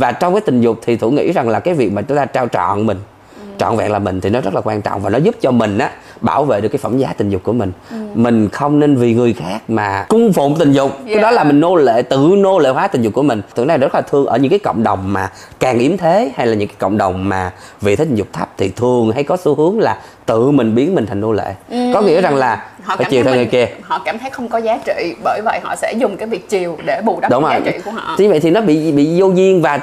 và trong cái tình dục thì thủ nghĩ rằng là cái việc mà chúng ta trao trọn mình trọn vẹn là mình thì nó rất là quan trọng và nó giúp cho mình á bảo vệ được cái phẩm giá tình dục của mình ừ. mình không nên vì người khác mà cung phụng tình dục yeah. cái đó là mình nô lệ tự nô lệ hóa tình dục của mình tưởng này rất là thương ở những cái cộng đồng mà càng yếm thế hay là những cái cộng đồng mà vị thế tình dục thấp thì thường hay có xu hướng là tự mình biến mình thành nô lệ. Ừ. có nghĩa rằng là họ phải chiều theo người kia. họ cảm thấy không có giá trị bởi vậy họ sẽ dùng cái việc chiều để bù đắp Đúng giá trị của họ. Như vậy thì nó bị bị vô duyên và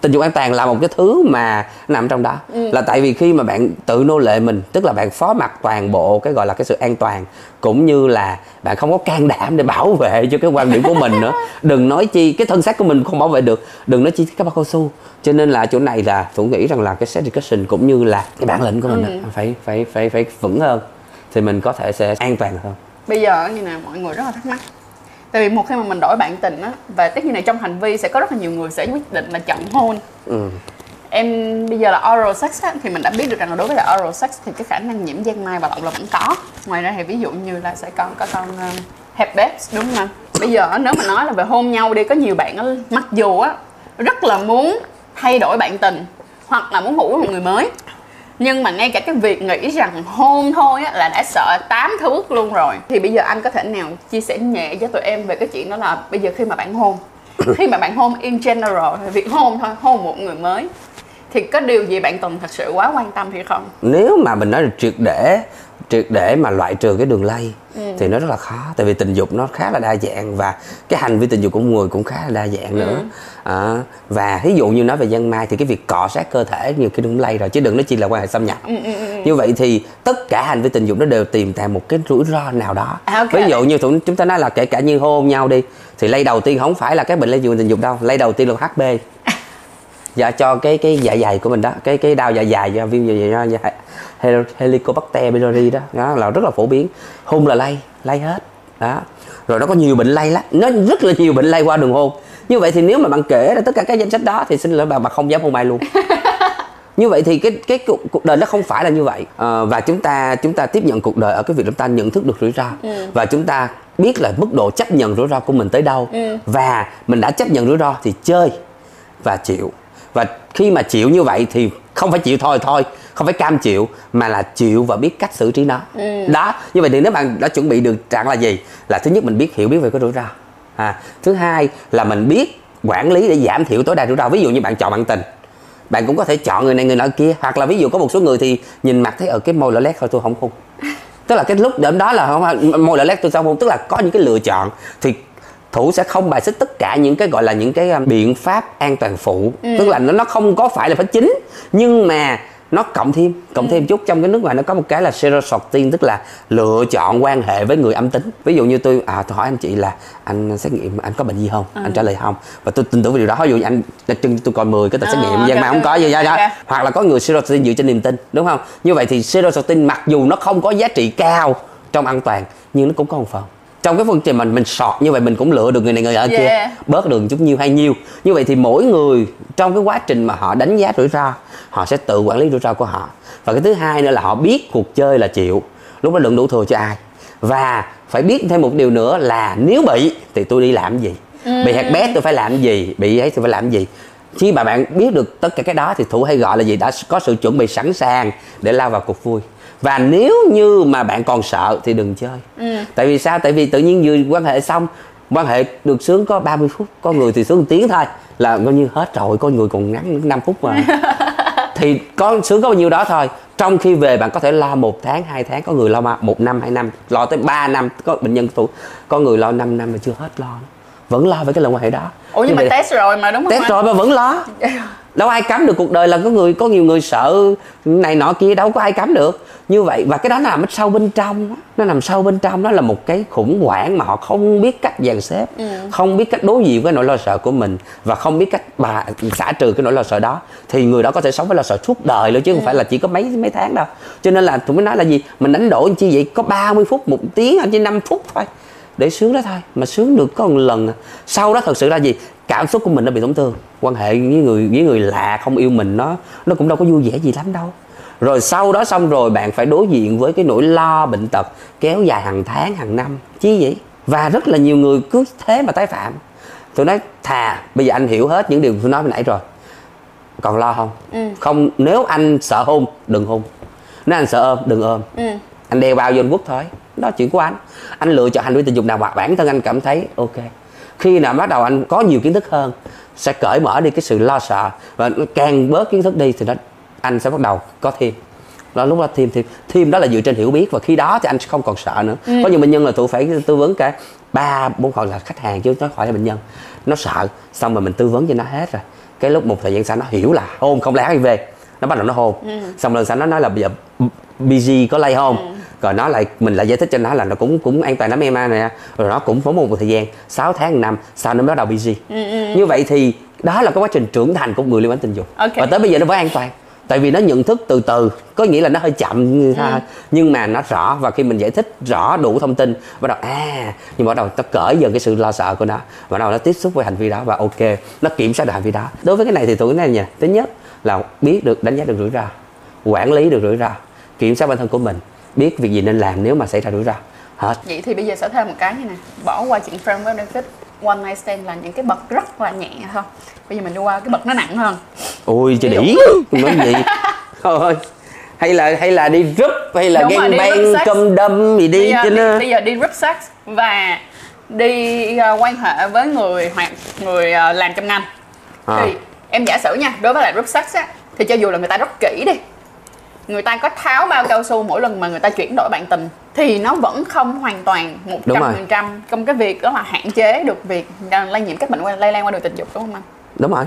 tình dục an toàn là một cái thứ mà nằm trong đó. Ừ. là tại vì khi mà bạn tự nô lệ mình tức là bạn phó mặc toàn bộ cái gọi là cái sự an toàn cũng như là bạn không có can đảm để bảo vệ cho cái quan điểm của mình nữa. Đừng nói chi cái thân xác của mình không bảo vệ được. Đừng nói chi cái bao cao su. Cho nên là chỗ này là tôi nghĩ rằng là cái sex education cũng như là cái bản lĩnh của mình ừ. phải phải phải phải vững hơn thì mình có thể sẽ an toàn hơn. Bây giờ như là mọi người rất là thắc mắc. Tại vì một khi mà mình đổi bạn tình á và tất nhiên là trong hành vi sẽ có rất là nhiều người sẽ quyết định là chọn hôn. Ừ. em bây giờ là oral sex á, thì mình đã biết được rằng là đối với là oral sex thì cái khả năng nhiễm giang mai và lậu là vẫn có. Ngoài ra thì ví dụ như là sẽ còn có con uh, herpes đúng không bây giờ nếu mà nói là về hôn nhau đi có nhiều bạn á mặc dù á rất là muốn thay đổi bạn tình hoặc là muốn ngủ với một người mới nhưng mà ngay cả cái việc nghĩ rằng hôn thôi á, là đã sợ tám thứ luôn rồi. Thì bây giờ anh có thể nào chia sẻ nhẹ với tụi em về cái chuyện đó là bây giờ khi mà bạn hôn khi mà bạn hôn in general việc hôn thôi hôn một người mới thì có điều gì bạn Tùng thật sự quá quan tâm hay không? Nếu mà mình nói là triệt để để mà loại trừ cái đường lây ừ. thì nó rất là khó tại vì tình dục nó khá là đa dạng và cái hành vi tình dục của người cũng khá là đa dạng nữa ừ. à, và ví dụ như nói về dân mai thì cái việc cọ sát cơ thể nhiều cái đường lây rồi chứ đừng nói chi là quan hệ xâm nhập ừ, ừ, ừ, ừ. như vậy thì tất cả hành vi tình dục nó đều tìm tàng một cái rủi ro nào đó à, okay. ví dụ như chúng ta nói là kể cả như hôn nhau đi thì lây đầu tiên không phải là các bệnh lây truyền tình dục đâu lây đầu tiên là hb dạ cho cái cái dạ dày của mình đó cái cái đau dạ dày do viêm dạ dày Helicobacter pylori đó, đó là rất là phổ biến. Hôn là lây lây hết. Đó. Rồi nó có nhiều bệnh lây lắm. Nó rất là nhiều bệnh lây qua đường hôn. Như vậy thì nếu mà bạn kể ra tất cả các danh sách đó thì xin lỗi bạn mà không dám hôn ai luôn. Như vậy thì cái cái cuộc đời nó không phải là như vậy. À, và chúng ta chúng ta tiếp nhận cuộc đời ở cái việc chúng ta nhận thức được rủi ro. Ừ. và chúng ta biết là mức độ chấp nhận rủi ro của mình tới đâu. Ừ. và mình đã chấp nhận rủi ro thì chơi và chịu và khi mà chịu như vậy thì không phải chịu thôi thôi không phải cam chịu mà là chịu và biết cách xử trí nó. Ừ. đó như vậy thì nếu bạn đã chuẩn bị được trạng là gì? Là thứ nhất mình biết hiểu biết về cái rủi ro. À, thứ hai là mình biết quản lý để giảm thiểu tối đa rủi ro. Ví dụ như bạn chọn bạn tình bạn cũng có thể chọn người này người nọ kia. Hoặc là ví dụ có một số người thì nhìn mặt thấy ở cái môi lở lét thôi tôi không hôn tức là cái lúc điểm đó là không môi lở lét tôi sao hôn tức là có những cái lựa chọn thì thủ sẽ không bài xích tất cả những cái gọi là những cái um, biện pháp an toàn phụ ừ. tức là nó nó không có phải là phải chính nhưng mà nó cộng thêm cộng ừ. thêm chút trong cái nước ngoài nó có một cái là serotonin tức là lựa chọn quan hệ với người âm tính ví dụ như tôi à tôi hỏi anh chị là anh xét nghiệm anh có bệnh gì không ừ. anh trả lời không và tôi tin tưởng về điều đó ví dụ như anh chân tôi coi 10 cái tờ xét ờ, nghiệm okay, mà không có gì đó, okay. hoặc là có người serotonin dựa trên niềm tin đúng không như vậy thì serotonin mặc dù nó không có giá trị cao trong an toàn nhưng nó cũng có một phần trong cái phương trình mình mình sọt như vậy mình cũng lựa được người này người ở yeah. kia bớt đường chút nhiêu hay nhiêu như vậy thì mỗi người trong cái quá trình mà họ đánh giá rủi ro họ sẽ tự quản lý rủi ro của họ. Và cái thứ hai nữa là họ biết cuộc chơi là chịu. Lúc đó đừng đủ thừa cho ai. Và phải biết thêm một điều nữa là nếu bị thì tôi đi làm gì? Ừ. bị hạt bé tôi phải làm gì? Bị ấy tôi phải làm gì? Khi mà bạn biết được tất cả cái đó thì thủ hay gọi là gì? Đã có sự chuẩn bị sẵn sàng để lao vào cuộc vui và nếu như mà bạn còn sợ thì đừng chơi. Ừ. tại vì sao? Tại vì tự nhiên vừa quan hệ xong quan hệ được sướng có 30 phút có người thì sướng một tiếng thôi. Là coi như hết rồi có người còn ngắn 5 phút mà. Thì có sướng có bao nhiêu đó thôi. Trong khi về bạn có thể lo một tháng hai tháng có người lo một năm hai năm lo tới 3 năm có bệnh nhân tuổi có người lo 5 năm mà chưa hết lo. Vẫn lo với cái lần quan hệ đó. Ủa nhưng, nhưng mà test rồi mà đúng không test rồi mà vẫn lo đâu ai cấm được cuộc đời là có người có nhiều người sợ này nọ kia đâu có ai cấm được. Như vậy và cái đó nằm ở sâu bên trong nó nằm sâu bên trong đó là một cái khủng hoảng mà họ không biết cách dàn xếp ừ. không biết cách đối diện với nỗi lo sợ của mình và không biết cách bà xả trừ cái nỗi lo sợ đó. Thì người đó có thể sống với lo sợ suốt đời luôn chứ ừ. không phải là chỉ có mấy mấy tháng đâu. Cho nên là tụi mới nói là gì? Mình đánh đổi chi vậy? Có 30 phút một tiếng hay chỉ 5 phút thôi. Để sướng đó thôi mà sướng được có một lần. Sau đó thật sự là gì cảm xúc của mình nó bị tổn thương. Quan hệ với người với người lạ không yêu mình nó nó cũng đâu có vui vẻ gì lắm đâu. Rồi sau đó xong rồi bạn phải đối diện với cái nỗi lo bệnh tật kéo dài hàng tháng hàng năm. Chi vậy? Và rất là nhiều người cứ thế mà tái phạm. Tôi nói thà bây giờ anh hiểu hết những điều tôi nói hồi nãy rồi. Còn lo không? Không nếu anh sợ hôn đừng hôn. Nếu anh sợ ôm đừng ôm. Anh đeo bao vô anh quất thôi. Đó chuyện của anh. Anh lựa chọn hành vi tình dục nào mà bản thân anh cảm thấy ok khi nào bắt đầu anh có nhiều kiến thức hơn sẽ cởi mở đi cái sự lo sợ. Và càng bớt kiến thức đi thì nó anh sẽ bắt đầu có thêm. Đó lúc đó thêm thêm. Thêm đó là dựa trên hiểu biết và khi đó thì anh sẽ không còn sợ nữa. Có nhiều bệnh nhân là tụi phải tư vấn cả ba bốn gọi là khách hàng chứ nó khỏi là bệnh nhân. Nó sợ xong rồi mình tư vấn cho nó hết rồi. Cái lúc một thời gian sau nó hiểu là hôn không lấy HIV nó bắt đầu nó hôn. Xong rồi sau nó nói là bây giờ BG có lây hôn rồi nó lại mình lại giải thích cho nó là nó cũng cũng an toàn lắm em nè. Rồi nó cũng có một thời gian 6 tháng 1 năm sau nó mới bắt đầu BG như vậy thì đó là cái quá trình trưởng thành của người liên quan tình dục. Ok. và tới bây giờ nó vẫn an toàn. Tại vì nó nhận thức từ từ có nghĩa là nó hơi chậm như thôi nhưng mà nó rõ và khi mình giải thích rõ đủ thông tin bắt đầu à nhưng mà bắt đầu nó cởi dần cái sự lo sợ của nó và bắt đầu nó tiếp xúc với hành vi đó và ok nó kiểm soát được hành vi đó. Đối với cái này thì tụi này nha thứ nhất là biết được đánh giá được rủi ro quản lý được rủi ro kiểm soát bản thân của mình biết việc gì nên làm nếu mà xảy ra rủi ro. Hết. Vậy thì bây giờ sẽ thêm một cái như này. Bỏ qua chuyện friend với benefit one night stand là những cái bậc rất là nhẹ thôi. Bây giờ mình đi qua cái bậc nó nặng hơn. Ôi trời đĩ nói gì. Thôi. Hay là hay là đi rúp hay là gang bang group cầm đâm gì bây đi giờ, cho nó bây giờ đi group sex và đi uh, quan hệ với người hoặc người uh, làm trong ngành. À. thì em giả sử nha đối với lại group sex á thì cho dù là người ta rất kỹ đi người ta có tháo bao cao su mỗi lần mà người ta chuyển đổi bạn tình thì nó vẫn không hoàn toàn một trăm phần trăm trong cái việc đó là hạn chế được việc lây nhiễm các bệnh lây lan qua đường tình dục đúng không anh? đúng rồi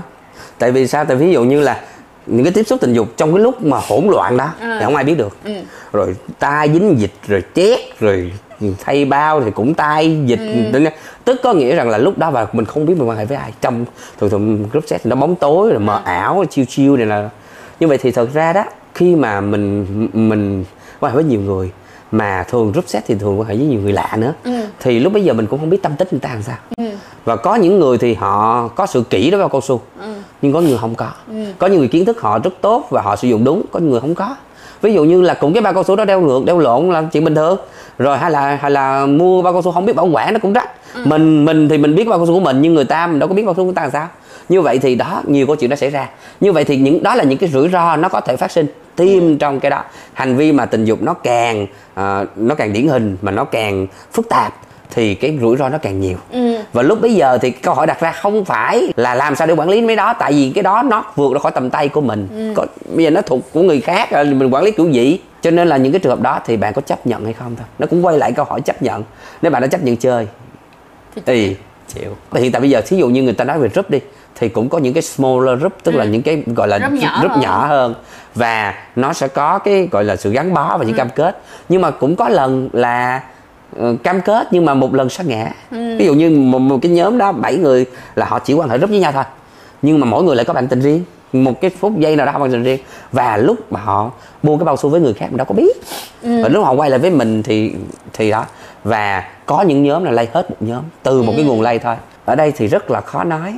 tại vì sao tại ví dụ như là những cái tiếp xúc tình dục trong cái lúc mà hỗn loạn đó Ừ. thì không ai biết được Ừ. rồi tay dính dịch rồi chét rồi thay bao thì cũng tay dịch Ừ. tức có nghĩa rằng là lúc đó và mình không biết mình quan hệ với ai trong thường thường group chat nó bóng tối rồi mờ ảo chiêu chiêu này là như vậy thì thật ra đó khi mà mình mình quan hệ với nhiều người mà thường group chat thì thường quan hệ với nhiều người lạ nữa. Thì lúc bây giờ mình cũng không biết tâm tích người ta làm sao. Và có những người thì họ có sự kỹ với bao cao su nhưng có người không có. Có những người kiến thức họ rất tốt và họ sử dụng đúng có những người không có. Ví dụ như là cũng cái bao cao su đó đeo ngược đeo lộn là chuyện bình thường. Rồi hay là hay là mua bao cao su không biết bảo quản nó cũng rắc mình mình thì mình biết bao cao su của mình nhưng người ta mình đâu có biết bao cao su của người ta làm sao. Như vậy thì đó nhiều câu chuyện nó xảy ra. Như vậy thì những đó là những cái rủi ro nó có thể phát sinh thêm trong cái đó. Hành vi mà tình dục nó càng ờ, nó càng điển hình mà nó càng phức tạp thì cái rủi ro nó càng nhiều. Và lúc bây giờ thì câu hỏi đặt ra không phải là làm sao để quản lý mấy đó tại vì cái đó nó vượt ra khỏi tầm tay của mình. Có, bây giờ nó thuộc của người khác rồi mình quản lý kiểu gì. Cho nên là những cái trường hợp đó thì bạn có chấp nhận hay không thôi. Nó cũng quay lại câu hỏi chấp nhận. Nếu bạn đã chấp nhận chơi thì chịu. Và hiện tại bây giờ thí dụ như người ta nói về group đi thì cũng có những cái smaller group tức là những cái gọi là Group nhỏ group hơn. nhỏ hơn. Và nó sẽ có cái gọi là sự gắn bó và những cam kết. Nhưng mà cũng có lần là ờ, cam kết nhưng mà một lần sa ngã. Ví dụ như một, một cái nhóm đó bảy người là họ chỉ quan hệ group với nhau thôi. Nhưng mà mỗi người lại có bạn tình riêng. Một cái phút giây nào đó bạn tình riêng. Và lúc mà họ buông cái bao su với người khác mình đâu có biết. Và lúc họ quay lại với mình thì thì đó. Và có những nhóm là lây hết một nhóm từ một cái nguồn lây thôi. Ở đây thì rất là khó nói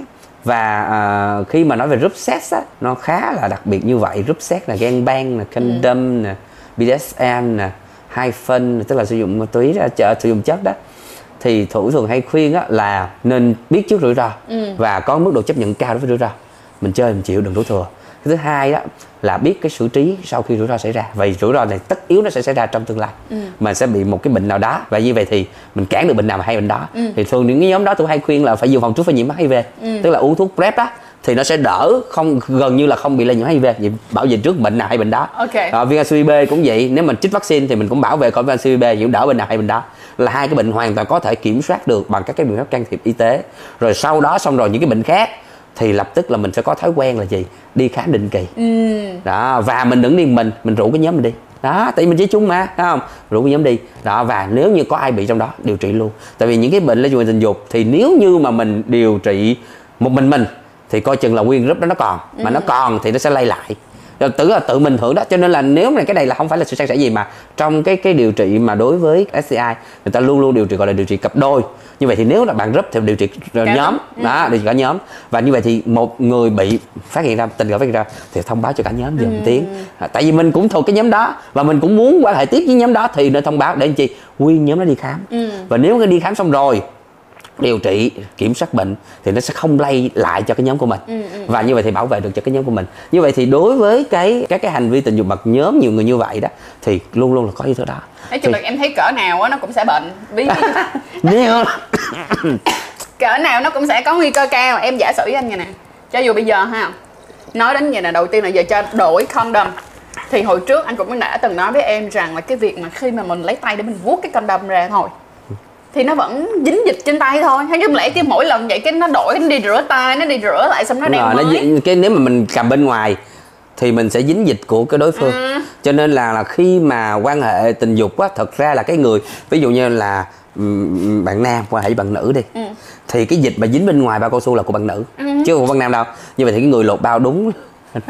và à, khi mà nói về group sex á nó khá là đặc biệt như vậy. Group sex là gang bang là condom nè BDSM nè hyphen tức là sử dụng ma túy ra chợ sử dụng chất đó. Thì thủ thường hay khuyên á là nên biết trước rủi ro và có mức độ chấp nhận cao đối với rủi ro. Mình chơi mình chịu đừng đổ thừa cái thứ hai đó là biết cái xử trí sau khi rủi ro xảy ra. Vậy rủi ro này tất yếu nó sẽ xảy ra trong tương lai. Mà sẽ bị một cái bệnh nào đó và như vậy thì mình cản được bệnh nào mà hay bệnh đó. Thì thường những cái nhóm đó tôi hay khuyên là phải dự phòng trước phải nhiễm HIV tức là uống thuốc prep đó thì nó sẽ đỡ không gần như là không bị lây nhiễm HIV vậy bảo vệ trước bệnh nào hay bệnh đó. Ok. Ờ, viêm gan B cũng vậy. Nếu mình trích vaccine thì mình cũng bảo vệ khỏi viêm gan B cũng đỡ bệnh nào hay bệnh đó. Là hai cái bệnh hoàn toàn có thể kiểm soát được bằng các cái biện pháp can thiệp y tế. Rồi sau đó xong rồi những cái bệnh khác thì lập tức là mình sẽ có thói quen là gì? Đi khám định kỳ. Đó và mình đừng đi mình mình rủ cái nhóm mình đi. Đó tại vì mình chơi chung mà thấy không? Rủ cái nhóm đi. Đó và nếu như có ai bị trong đó điều trị luôn. Tại vì những cái bệnh lây truyền tình dục thì nếu như mà mình điều trị một mình mình thì coi chừng là nguyên group đó nó còn. Mà nó còn thì nó sẽ lây lại rồi tự là tự mình hưởng đó cho nên là nếu mà cái này là không phải là sự san sẻ gì mà trong cái cái điều trị mà đối với STI người ta luôn luôn điều trị gọi là điều trị cặp đôi. Như vậy thì nếu là bạn group thì điều trị nhóm đó điều trị cả nhóm và như vậy thì một người bị phát hiện ra tình cờ phát hiện ra thì thông báo cho cả nhóm dùm tiếng. À, tại vì mình cũng thuộc cái nhóm đó và mình cũng muốn quan hệ tiếp với nhóm đó thì nên thông báo để làm chi? Nguyên nhóm nó đi khám. Và nếu cái đi khám xong rồi điều trị kiểm soát bệnh thì nó sẽ không lây lại cho cái nhóm của mình. Và như vậy thì bảo vệ được cho cái nhóm của mình. Như vậy thì đối với cái các cái hành vi tình dục mặt nhóm nhiều người như vậy đó thì luôn luôn là có ý thứ đó. Nói chung Thì- là em thấy cỡ nào á nó cũng sẽ bệnh. Dụ nếu cỡ nào nó cũng sẽ có nguy cơ cao. Em giả sử với anh như nè. Cho dù bây giờ ha nói đến vậy là đầu tiên là giờ cho đổi condom. Thì hồi trước anh cũng đã từng nói với em rằng là cái việc mà khi mà mình lấy tay để mình vuốt cái condom ra thôi thì nó vẫn dính dịch trên tay thôi. Hay chứ lẽ cái mỗi lần vậy cái nó đổi nó đi rửa tay nó đi rửa lại xong nó đeo Rồi, nó mới. dính- cái nếu mà mình cầm bên ngoài thì mình sẽ dính dịch của cái đối phương. Ừ. cho nên là, là khi mà quan hệ tình dục á thật ra là cái người ví dụ như là bạn nam hệ với bạn nữ đi Ừ. thì cái dịch mà dính bên ngoài bao cao su là của bạn nữ chứ không của bạn nam đâu. Như vậy thì cái người lột bao đúng.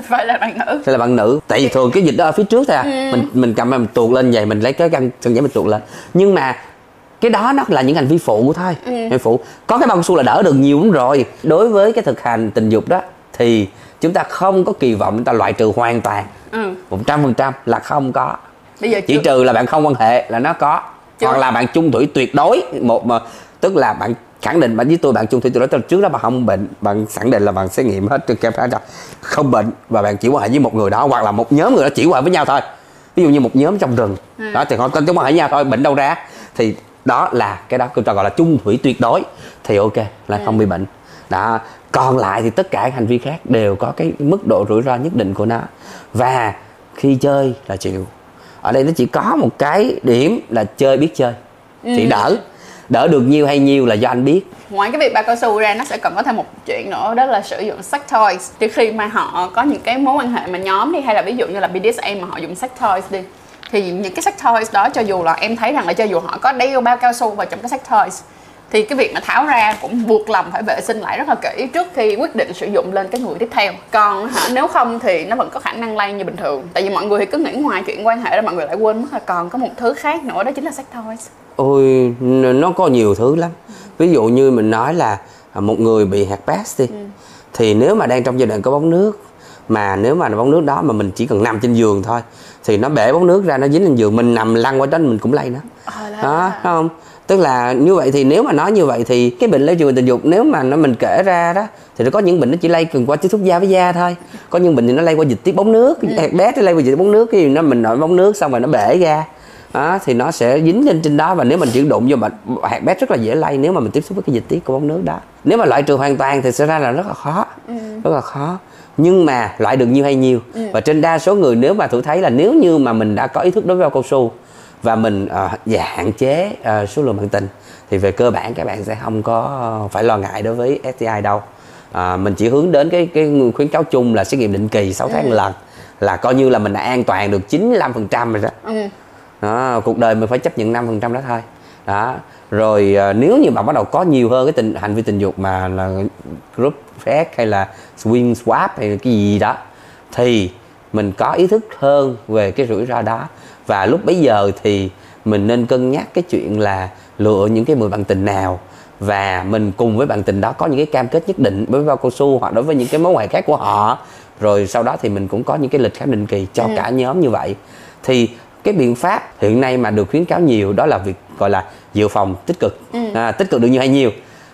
Phải là bạn nữ. Sẽ là bạn nữ. Tại vì thường cái dịch đó ở phía trước thôi à. Mình mình cầm mình tuột lên vậy mình lấy cái găng chân giấy mình tuột lên. Nhưng mà cái đó nó là những hành vi phụ thôi. Hành vi phụ. Có cái bao cao su là đỡ được nhiều lắm rồi. Đối với cái thực hành tình dục đó thì chúng ta không có kỳ vọng chúng ta loại trừ hoàn toàn. Ừ. một trăm phần trăm là không có. Bây giờ chỉ chưa- trừ là bạn không quan hệ là nó có. Chưa- hoặc là bạn chung thủy tuyệt đối. Một mà tức là bạn khẳng định bạn với tôi bạn chung thủy tuyệt đối trước đó bạn không bệnh bạn khẳng định là bạn xét nghiệm hết trên camera ra không bệnh và bạn chỉ quan hệ với một người đó hoặc là một nhóm người đó chỉ quan hệ với nhau thôi. Ví dụ như một nhóm trong rừng. Đó thì họ tên chúng quan hệ với nhau thôi bệnh đâu ra. Thì đó là cái đó tôi cho gọi là chung thủy tuyệt đối. Thì ok là không bị bệnh. Đó còn lại thì tất cả các hành vi khác đều có cái mức độ rủi ro nhất định của nó. Và khi chơi là chịu. Ở đây nó chỉ có một cái điểm là chơi biết chơi. Chỉ đỡ. Đỡ được nhiêu hay nhiêu là do anh biết. Ngoài cái việc bao cao su ra nó sẽ còn có thêm một chuyện nữa đó là sử dụng sex toys. Thì khi mà họ có những cái mối quan hệ mà nhóm đi hay là ví dụ như là BDSM mà họ dùng sex toys đi thì những cái sex toys đó cho dù là em thấy rằng là cho dù họ có đeo bao cao su vào trong cái sex toys thì cái việc mà tháo ra cũng buộc lòng phải vệ sinh lại rất là kỹ trước khi quyết định sử dụng lên cái người tiếp theo. Còn hả, nếu không thì nó vẫn có khả năng lây như bình thường. Tại vì mọi người thì cứ nghĩ ngoài chuyện quan hệ ra mọi người lại quên mất là còn có một thứ khác nữa đó chính là sex toys. Ôi nó có nhiều thứ lắm. Ví dụ như mình nói là à, một người bị herpes đi thì nếu mà đang trong giai đoạn có bóng nước mà nếu mà bóng nước đó mà mình chỉ cần nằm trên giường thôi thì nó bể bóng nước ra nó dính lên giường mình nằm lăn qua đó mình cũng lây nó Ờ, đó thấy không? Tức là như vậy thì nếu mà nói như vậy thì cái bệnh lây truyền tình dục nếu mà nó mình kể ra đó thì nó có những bệnh nó chỉ lây cần qua tiếp xúc da với da thôi. Có những bệnh thì nó lây qua dịch tiết bóng nước Ừ. bé nó lây qua dịch tiết bóng nước gì nó mình nổi bóng nước xong rồi nó bể ra. Đó, thì nó sẽ dính lên trên đó và nếu mình chỉ đụng vô bệnh hạt bé rất là dễ lây nếu mà mình tiếp xúc với cái dịch tiết của bóng nước đó. Nếu mà loại trừ hoàn toàn thì sẽ ra là rất là khó Ừ. rất là khó nhưng mà loại được nhiêu hay nhiêu. Và trên đa số người nếu mà thử thấy là nếu như mà mình đã có ý thức đối với bao cao su và mình ờ, và hạn chế ờ, số lượng bạn tình thì về cơ bản các bạn sẽ không có phải lo ngại đối với STI đâu. À, mình chỉ hướng đến cái cái khuyến cáo chung là xét nghiệm định kỳ 6 tháng một lần là coi như là mình đã an toàn được 95% rồi đó. Ừ. đó, cuộc đời mình phải chấp nhận 5% đó thôi đó. Rồi ờ, nếu như bạn bắt đầu có nhiều hơn cái tình hành vi tình dục mà là group sex hay là swing swap hay là cái gì đó thì mình có ý thức hơn về cái rủi ro đó. Và lúc bấy giờ thì mình nên cân nhắc cái chuyện là lựa những cái người bạn tình nào. Và mình cùng với bạn tình đó có những cái cam kết nhất định đối với bao cao su hoặc đối với những cái mối quan hệ khác của họ. Rồi sau đó thì mình cũng có những cái lịch khám định kỳ cho cả nhóm như vậy. Thì cái biện pháp hiện nay mà được khuyến cáo nhiều đó là việc gọi là dự phòng tích cực. À, tích cực được nhiều hay nhiều.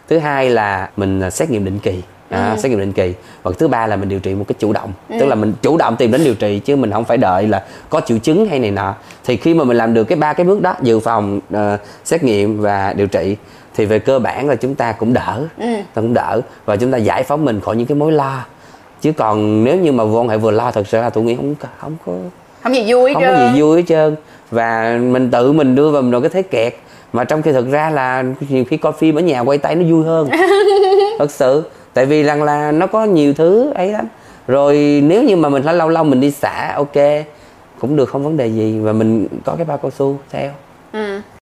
Thứ hai là mình à, xét nghiệm định kỳ. À, xét nghiệm định kỳ. Và thứ ba là mình điều trị một cái chủ động. Tức là mình chủ động tìm đến điều trị chứ mình không phải đợi là có triệu chứng hay này nọ. Thì khi mà mình làm được cái ba cái bước đó dự phòng à, xét nghiệm và điều trị thì về cơ bản là chúng ta cũng đỡ. Ta cũng đỡ. Và chúng ta giải phóng mình khỏi những cái mối lo. Chứ còn nếu như mà vô hệ vừa lo thật sự là tôi nghĩ không không có không gì vui không có gì vui hết trơn. Và mình tự mình đưa vào mình cái thế kẹt. Mà trong khi thực ra là nhiều khi coi phim ở nhà quay tay nó vui hơn. Thật sự. Tại vì rằng là nó có nhiều thứ ấy lắm. Rồi nếu như mà mình lâu lâu mình đi xả ok. Cũng được không vấn đề gì. Và mình có cái bao cao su theo ừ.